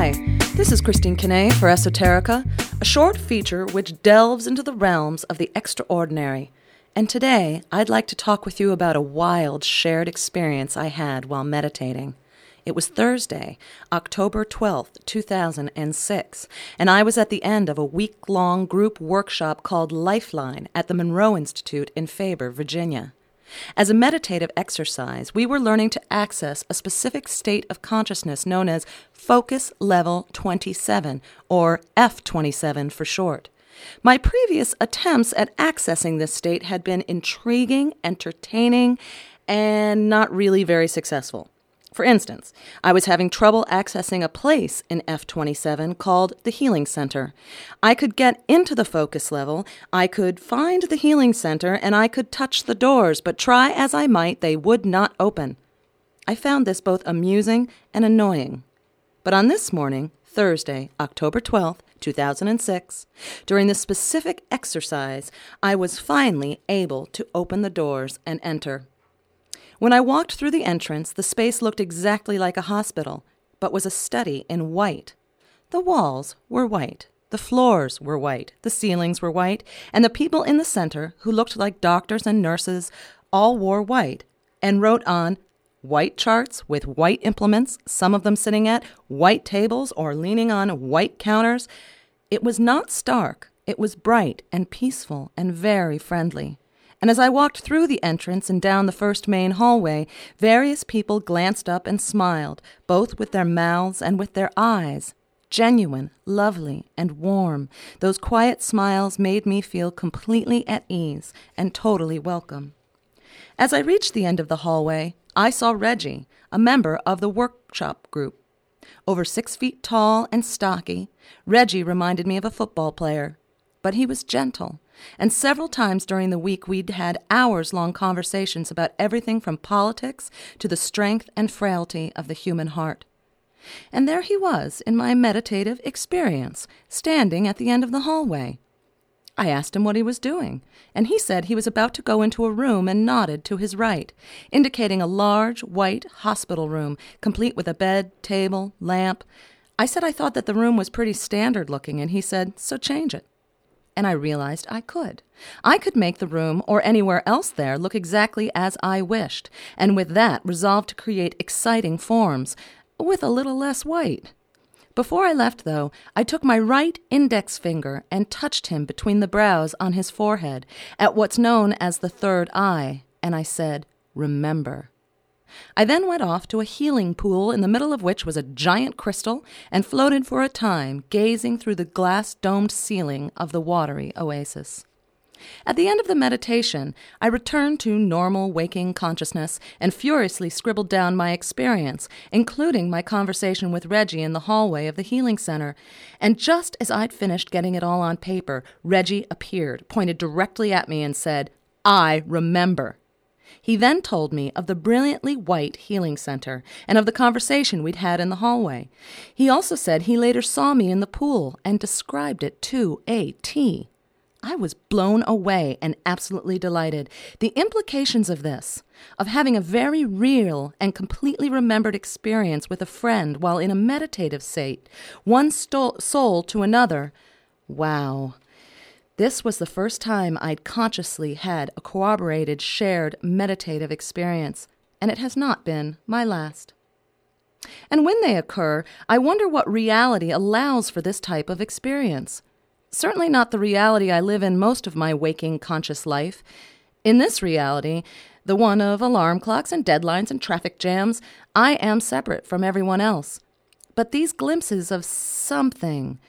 Hi, this is Christine Kane for Esoterica, a short feature which delves into the realms of the extraordinary. And today, I'd like to talk with you about a wild shared experience I had while meditating. It was Thursday, October 12th, 2006, and I was at the end of a week long group workshop called Lifeline at the Monroe Institute in Faber, Virginia. As a meditative exercise, we were learning to access a specific state of consciousness known as Focus Level 27, or F27 for short. My previous attempts at accessing this state had been intriguing, entertaining, and not really very successful. For instance, I was having trouble accessing a place in F27 called the Healing Center. I could get into the focus level, I could find the Healing Center, and I could touch the doors, but try as I might, they would not open. I found this both amusing and annoying. But on this morning, Thursday, October 12th, 2006, during this specific exercise, I was finally able to open the doors and enter. When I walked through the entrance, the space looked exactly like a hospital, but was a study in white. The walls were white, the floors were white, the ceilings were white, and the people in the center, who looked like doctors and nurses, all wore white and wrote on white charts with white implements, some of them sitting at white tables or leaning on white counters. It was not stark, it was bright and peaceful and very friendly and as I walked through the entrance and down the first main hallway, various people glanced up and smiled, both with their mouths and with their eyes. Genuine, lovely, and warm, those quiet smiles made me feel completely at ease and totally welcome. As I reached the end of the hallway, I saw Reggie, a member of the workshop group. Over six feet tall and stocky, Reggie reminded me of a football player, but he was gentle and several times during the week, we'd had hours long conversations about everything from politics to the strength and frailty of the human heart. And there he was in my meditative experience, standing at the end of the hallway. I asked him what he was doing, and he said he was about to go into a room and nodded to his right, indicating a large, white hospital room, complete with a bed, table, lamp. I said I thought that the room was pretty standard looking, and he said, So change it and I realized I could. I could make the room or anywhere else there look exactly as I wished, and with that resolved to create exciting forms, with a little less white. Before I left, though, I took my right index finger and touched him between the brows on his forehead, at what's known as the third eye, and I said, Remember. I then went off to a healing pool in the middle of which was a giant crystal and floated for a time, gazing through the glass domed ceiling of the watery oasis. At the end of the meditation, I returned to normal waking consciousness and furiously scribbled down my experience, including my conversation with Reggie in the hallway of the healing center. And just as I'd finished getting it all on paper, Reggie appeared, pointed directly at me, and said, I remember. He then told me of the brilliantly white healing center and of the conversation we'd had in the hallway. He also said he later saw me in the pool and described it to a T. I was blown away and absolutely delighted. The implications of this, of having a very real and completely remembered experience with a friend while in a meditative state, one soul to another, wow. This was the first time I'd consciously had a corroborated, shared, meditative experience, and it has not been my last. And when they occur, I wonder what reality allows for this type of experience. Certainly not the reality I live in most of my waking conscious life. In this reality, the one of alarm clocks and deadlines and traffic jams, I am separate from everyone else. But these glimpses of something,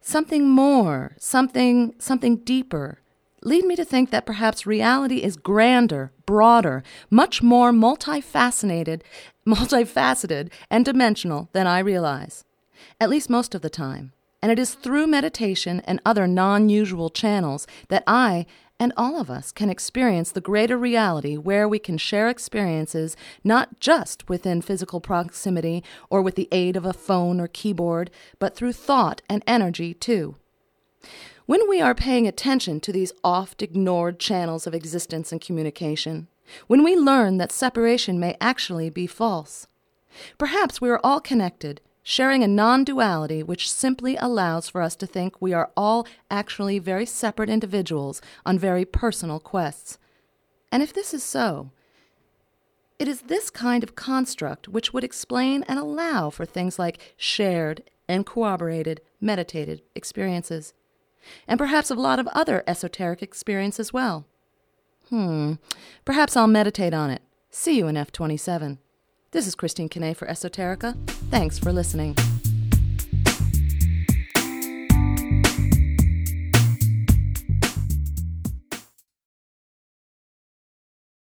something more, something something deeper, lead me to think that perhaps reality is grander, broader, much more multifaceted, multifaceted and dimensional than I realize. At least most of the time. And it is through meditation and other non usual channels that I and all of us can experience the greater reality where we can share experiences not just within physical proximity or with the aid of a phone or keyboard, but through thought and energy too. When we are paying attention to these oft ignored channels of existence and communication, when we learn that separation may actually be false, perhaps we are all connected sharing a non duality which simply allows for us to think we are all actually very separate individuals on very personal quests. And if this is so, it is this kind of construct which would explain and allow for things like shared and corroborated meditated experiences, and perhaps a lot of other esoteric experience as well. Hmm, perhaps I'll meditate on it. See you in F27. This is Christine Kane for Esoterica. Thanks for listening.